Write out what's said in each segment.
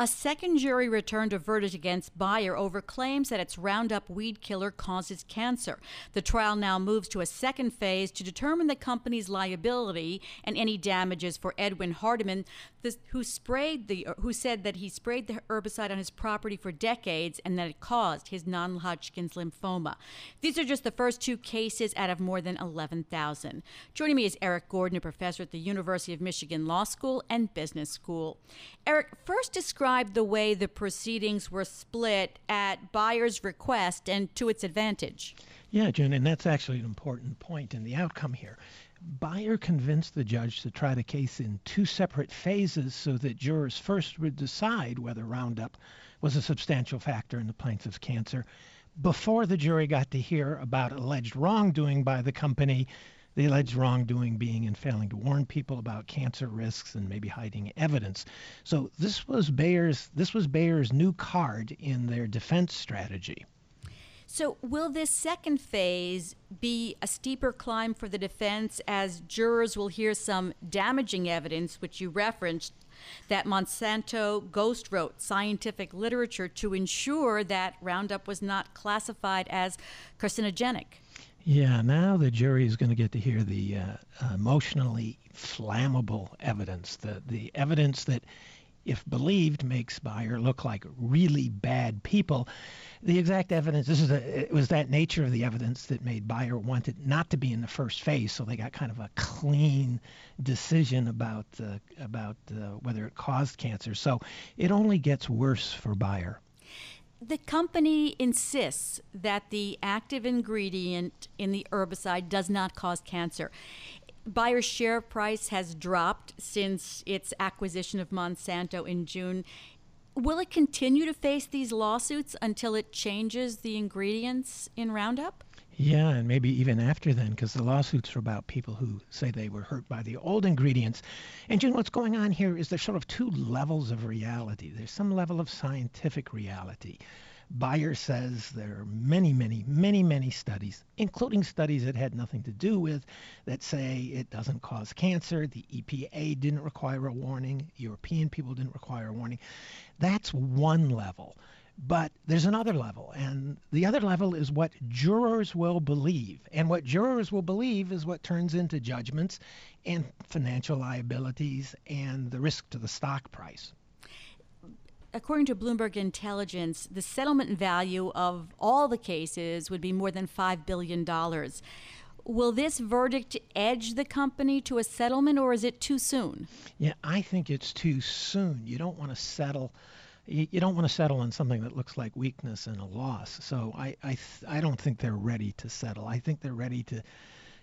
A second jury returned a verdict against Bayer over claims that its Roundup weed killer causes cancer. The trial now moves to a second phase to determine the company's liability and any damages for Edwin Hardeman, who sprayed the uh, who said that he sprayed the herbicide on his property for decades and that it caused his non-Hodgkin's lymphoma. These are just the first two cases out of more than 11,000. Joining me is Erik Gordon, a professor at the University of Michigan Law School and Business School. Erik, first describe the way the proceedings were split at Bayer's request and to its advantage. Yeah, June, and that's actually an important point in the outcome here. Bayer convinced the judge to try the case in two separate phases so that jurors first would decide whether Roundup was a substantial factor in the plaintiff's cancer before the jury got to hear about alleged wrongdoing by the company the alleged wrongdoing being in failing to warn people about cancer risks and maybe hiding evidence. So this was Bayer's this was Bayer's new card in their defense strategy. So, will this second phase be a steeper climb for the defense as jurors will hear some damaging evidence, which you referenced, that Monsanto ghost wrote scientific literature to ensure that Roundup was not classified as carcinogenic? Yeah, now the jury is going to get to hear the uh, emotionally flammable evidence, the the evidence that, if believed, makes Bayer look like really bad people. The exact evidence. This is a, it was that nature of the evidence that made Bayer want it not to be in the first phase, so they got kind of a clean decision about uh, about uh, whether it caused cancer. So it only gets worse for Bayer. The company insists that the active ingredient in the herbicide does not cause cancer. Bayer's share price has dropped since its acquisition of Monsanto in June. Will it continue to face these lawsuits until it changes the ingredients in Roundup? Yeah, and maybe even after then, because the lawsuits are about people who say they were hurt by the old ingredients. And know what's going on here is there's sort of two levels of reality. There's some level of scientific reality. Bayer says there are many, many, many, many studies, including studies that had nothing to do with, that say it doesn't cause cancer. The EPA didn't require a warning. European people didn't require a warning. That's one level. But there's another level, and the other level is what jurors will believe. And what jurors will believe is what turns into judgments and financial liabilities and the risk to the stock price. According to Bloomberg Intelligence, the settlement value of all the cases would be more than $5 billion. Will this verdict edge the company to a settlement, or is it too soon? Yeah, I think it's too soon. You don't want to settle you, you don't want to settle on something that looks like weakness and a loss. So I I th- I don't think they're ready to settle. I think they're ready to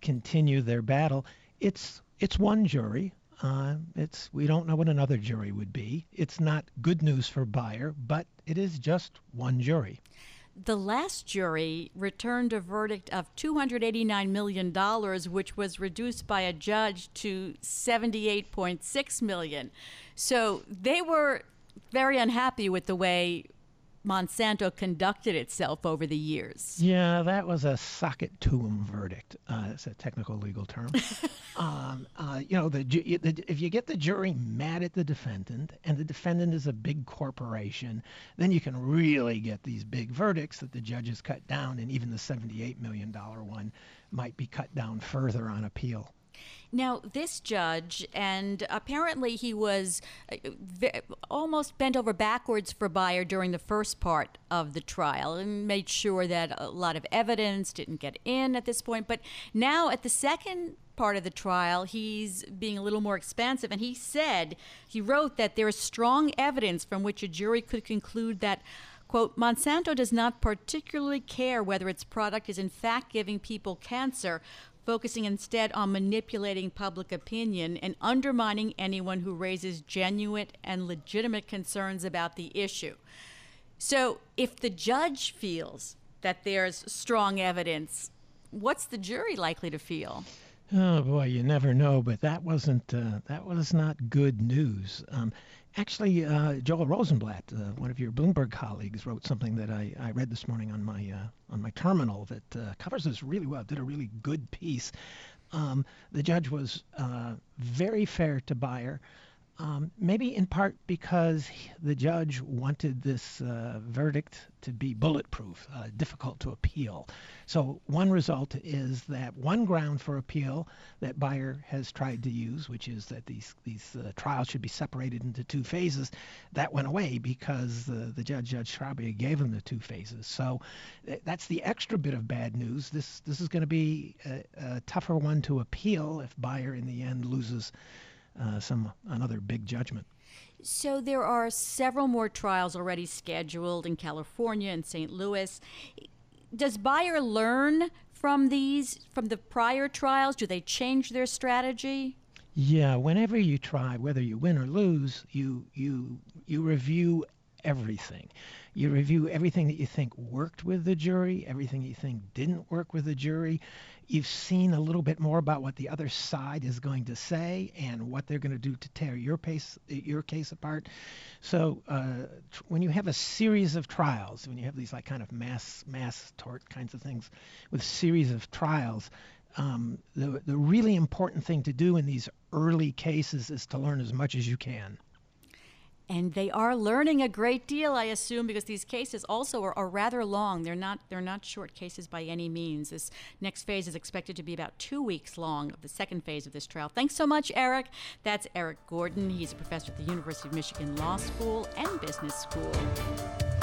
continue their battle. It's it's one jury. Uh, it's we don't know what another jury would be. It's not good news for Bayer, but it is just one jury. The last jury returned a verdict of $289 million, which was reduced by a judge to 78.6 million. So they were very unhappy with the way Monsanto conducted itself over the years. Yeah, that was a socket tuum verdict. Uh, it's a technical legal term. um, uh, you know, the, the, if you get the jury mad at the defendant, and the defendant is a big corporation, then you can really get these big verdicts that the judges cut down, and even the $78 million one might be cut down further on appeal. Now, this judge, and apparently he was uh, almost bent over backwards for Bayer during the first part of the trial and made sure that a lot of evidence didn't get in at this point. But now, at the second part of the trial, he's being a little more expansive. And he said, he wrote that there is strong evidence from which a jury could conclude that quote, Monsanto does not particularly care whether its product is in fact giving people cancer, focusing instead on manipulating public opinion and undermining anyone who raises genuine and legitimate concerns about the issue. So, if the judge feels that there's strong evidence, what's the jury likely to feel? Oh boy, you never know, but that wasn't uh, that was not good news. Um, actually, uh, Joel Rosenblatt, uh, one of your Bloomberg colleagues, wrote something that I, I read this morning on my uh, on my terminal that uh, covers this really well. Did a really good piece. Um, the judge was uh, very fair to Bayer. Um, maybe in part because the judge wanted this uh, verdict to be bulletproof, uh, difficult to appeal. So one result is that one ground for appeal that Bayer has tried to use, which is that these these uh, trials should be separated into two phases, that went away because the judge, Judge Chhabria, gave him the two phases. So uh, that's the extra bit of bad news. This this is going to be a, a tougher one to appeal if Bayer in the end loses uh, some another big judgment. So there are several more trials already scheduled in California and St. Louis. Does Bayer learn from these from the prior trials? Do they change their strategy? Yeah, whenever you try, whether you win or lose, you you you review everything. You review everything that you think worked with the jury, everything you think didn't work with the jury. You've seen a little bit more about what the other side is going to say and what they're going to do to tear your case your case apart. So uh, when you have a series of trials, when you have these like kind of mass mass tort kinds of things with series of trials, um, the the really important thing to do in these early cases is to learn as much as you can. And they are learning a great deal, I assume, because these cases also are, are, rather long. They're not they're not short cases by any means. This next phase is expected to be about two weeks long of the second phase of this trial. Thanks so much, Erik. That's Erik Gordon. He's a professor at the University of Michigan Law School and Business School.